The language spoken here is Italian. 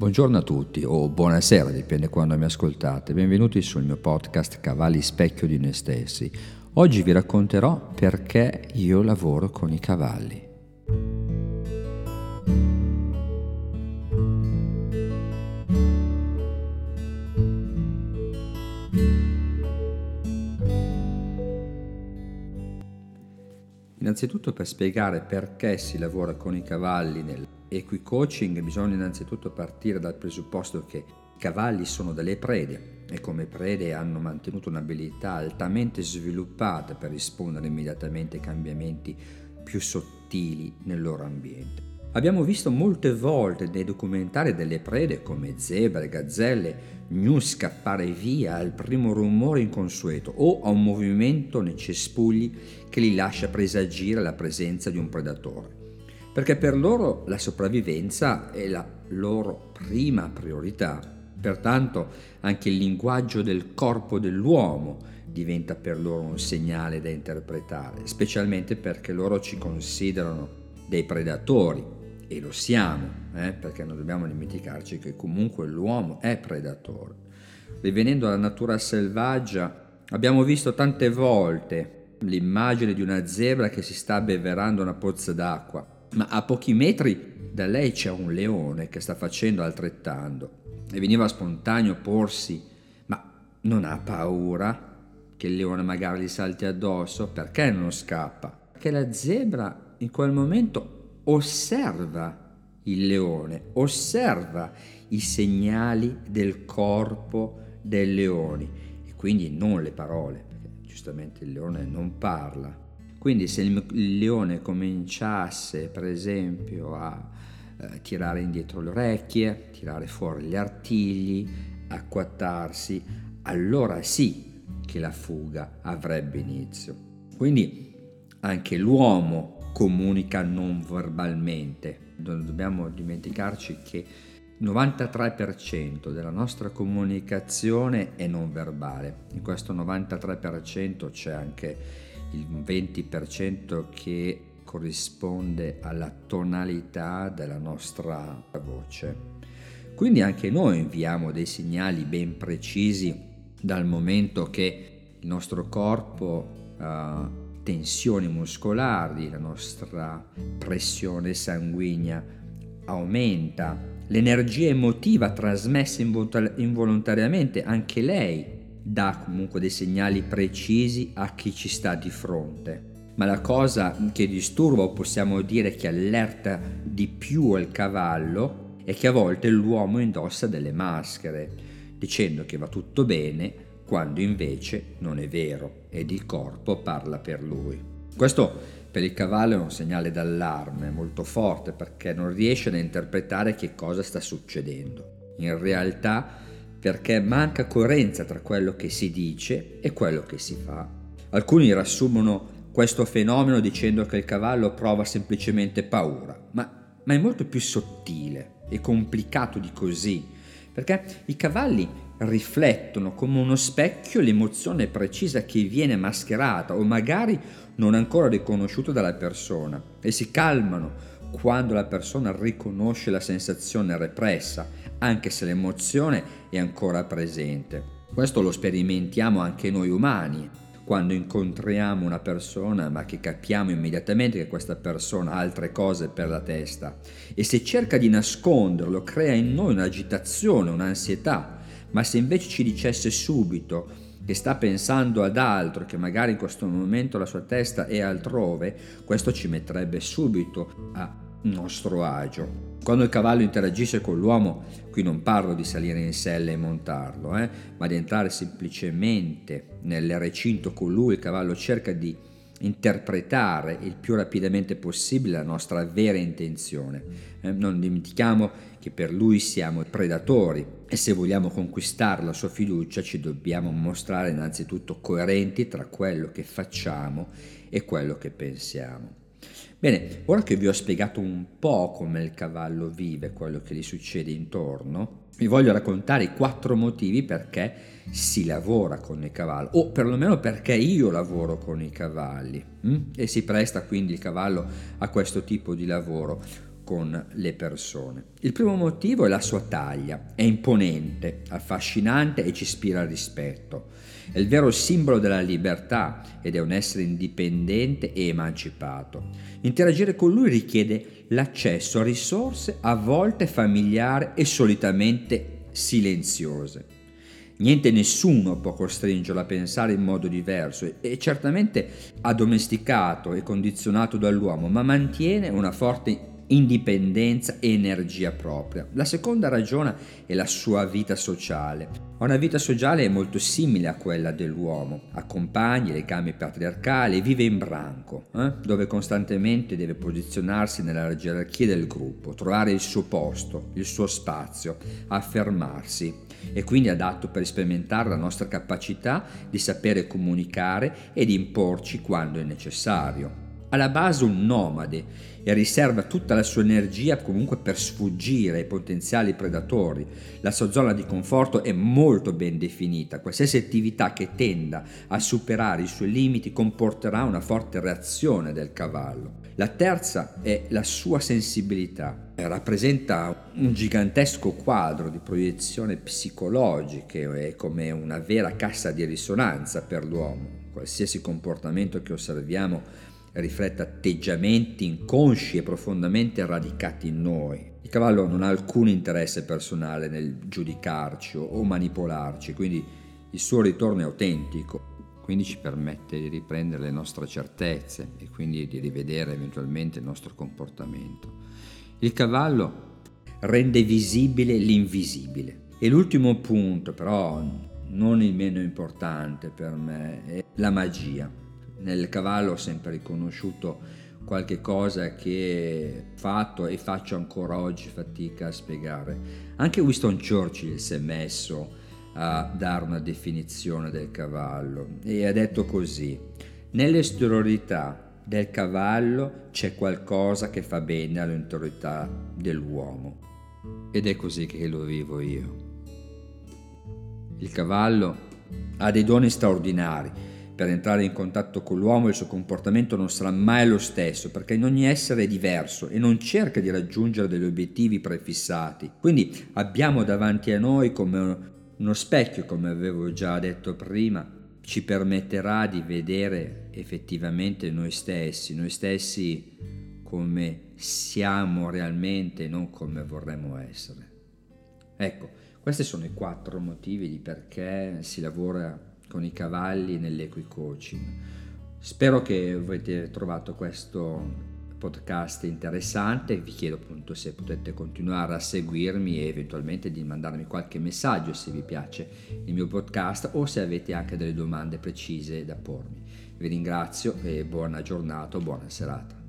Buongiorno a tutti o buonasera, dipende quando mi ascoltate. Benvenuti sul mio podcast Cavalli Specchio di noi stessi. Oggi vi racconterò perché io lavoro con i cavalli. Innanzitutto per spiegare perché si lavora con i cavalli nell'equicoaching bisogna innanzitutto partire dal presupposto che i cavalli sono delle prede e come prede hanno mantenuto un'abilità altamente sviluppata per rispondere immediatamente ai cambiamenti più sottili nel loro ambiente. Abbiamo visto molte volte nei documentari delle prede come zebre, gazzelle, gnu scappare via al primo rumore inconsueto o a un movimento nei cespugli che li lascia presagire la presenza di un predatore. Perché per loro la sopravvivenza è la loro prima priorità. Pertanto anche il linguaggio del corpo dell'uomo diventa per loro un segnale da interpretare, specialmente perché loro ci considerano dei predatori e lo siamo, eh, perché non dobbiamo dimenticarci che comunque l'uomo è predatore. Rivenendo alla natura selvaggia, abbiamo visto tante volte l'immagine di una zebra che si sta abbeverando una pozza d'acqua, ma a pochi metri da lei c'è un leone che sta facendo altrettanto e veniva spontaneo porsi, ma non ha paura che il leone magari gli salti addosso? Perché non scappa? Perché la zebra in quel momento osserva il leone, osserva i segnali del corpo del leone e quindi non le parole, perché giustamente il leone non parla. Quindi se il leone cominciasse per esempio a eh, tirare indietro le orecchie, tirare fuori gli artigli, acquattarsi, allora sì che la fuga avrebbe inizio. Quindi anche l'uomo comunica non verbalmente. Non dobbiamo dimenticarci che il 93% della nostra comunicazione è non verbale. In questo 93% c'è anche il 20% che corrisponde alla tonalità della nostra voce. Quindi anche noi inviamo dei segnali ben precisi dal momento che il nostro corpo uh, tensioni muscolari, la nostra pressione sanguigna aumenta, l'energia emotiva trasmessa involontariamente, anche lei dà comunque dei segnali precisi a chi ci sta di fronte. Ma la cosa che disturba o possiamo dire che allerta di più il cavallo è che a volte l'uomo indossa delle maschere, dicendo che va tutto bene, quando invece non è vero ed il corpo parla per lui. Questo per il cavallo è un segnale d'allarme molto forte perché non riesce ad interpretare che cosa sta succedendo. In realtà perché manca coerenza tra quello che si dice e quello che si fa. Alcuni riassumono questo fenomeno dicendo che il cavallo prova semplicemente paura, ma, ma è molto più sottile e complicato di così, perché i cavalli riflettono come uno specchio l'emozione precisa che viene mascherata o magari non ancora riconosciuta dalla persona e si calmano quando la persona riconosce la sensazione repressa, anche se l'emozione è ancora presente. Questo lo sperimentiamo anche noi umani, quando incontriamo una persona ma che capiamo immediatamente che questa persona ha altre cose per la testa e se cerca di nasconderlo crea in noi un'agitazione, un'ansietà ma se invece ci dicesse subito che sta pensando ad altro, che magari in questo momento la sua testa è altrove, questo ci metterebbe subito a nostro agio. Quando il cavallo interagisce con l'uomo, qui non parlo di salire in sella e montarlo, eh, ma di entrare semplicemente nel recinto con lui, il cavallo cerca di interpretare il più rapidamente possibile la nostra vera intenzione. Eh, non dimentichiamo che per lui siamo predatori e se vogliamo conquistare la sua fiducia ci dobbiamo mostrare innanzitutto coerenti tra quello che facciamo e quello che pensiamo. Bene, ora che vi ho spiegato un po' come il cavallo vive, quello che gli succede intorno, vi voglio raccontare i quattro motivi perché si lavora con il cavallo, o perlomeno perché io lavoro con i cavalli hm? e si presta quindi il cavallo a questo tipo di lavoro con le persone. Il primo motivo è la sua taglia, è imponente, affascinante e ci ispira rispetto. È il vero simbolo della libertà ed è un essere indipendente e emancipato. Interagire con lui richiede l'accesso a risorse a volte familiari e solitamente silenziose. Niente nessuno può costringerlo a pensare in modo diverso e certamente addomesticato e condizionato dall'uomo, ma mantiene una forte indipendenza e energia propria. La seconda ragione è la sua vita sociale. Una vita sociale molto simile a quella dell'uomo, accompagna i legami patriarcali, vive in branco, eh? dove costantemente deve posizionarsi nella gerarchia del gruppo, trovare il suo posto, il suo spazio, affermarsi e quindi adatto per sperimentare la nostra capacità di sapere comunicare e di imporci quando è necessario alla base un nomade e riserva tutta la sua energia comunque per sfuggire ai potenziali predatori. La sua zona di conforto è molto ben definita, qualsiasi attività che tenda a superare i suoi limiti comporterà una forte reazione del cavallo. La terza è la sua sensibilità. Rappresenta un gigantesco quadro di proiezione psicologiche, è come una vera cassa di risonanza per l'uomo. Qualsiasi comportamento che osserviamo riflette atteggiamenti inconsci e profondamente radicati in noi. Il cavallo non ha alcun interesse personale nel giudicarci o manipolarci, quindi il suo ritorno è autentico, quindi ci permette di riprendere le nostre certezze e quindi di rivedere eventualmente il nostro comportamento. Il cavallo rende visibile l'invisibile. E l'ultimo punto, però non il meno importante per me, è la magia. Nel cavallo ho sempre riconosciuto qualche cosa che ho fatto e faccio ancora oggi fatica a spiegare. Anche Winston Churchill si è messo a dare una definizione del cavallo e ha detto così: nell'esteriorità del cavallo c'è qualcosa che fa bene all'interiorità dell'uomo. Ed è così che lo vivo io. Il cavallo ha dei doni straordinari per entrare in contatto con l'uomo il suo comportamento non sarà mai lo stesso perché in ogni essere è diverso e non cerca di raggiungere degli obiettivi prefissati. Quindi abbiamo davanti a noi come uno specchio, come avevo già detto prima, ci permetterà di vedere effettivamente noi stessi, noi stessi come siamo realmente non come vorremmo essere. Ecco, questi sono i quattro motivi di perché si lavora con i cavalli nell'equicoaching. Spero che avete trovato questo podcast interessante, vi chiedo appunto se potete continuare a seguirmi e eventualmente di mandarmi qualche messaggio se vi piace il mio podcast o se avete anche delle domande precise da pormi. Vi ringrazio e buona giornata o buona serata.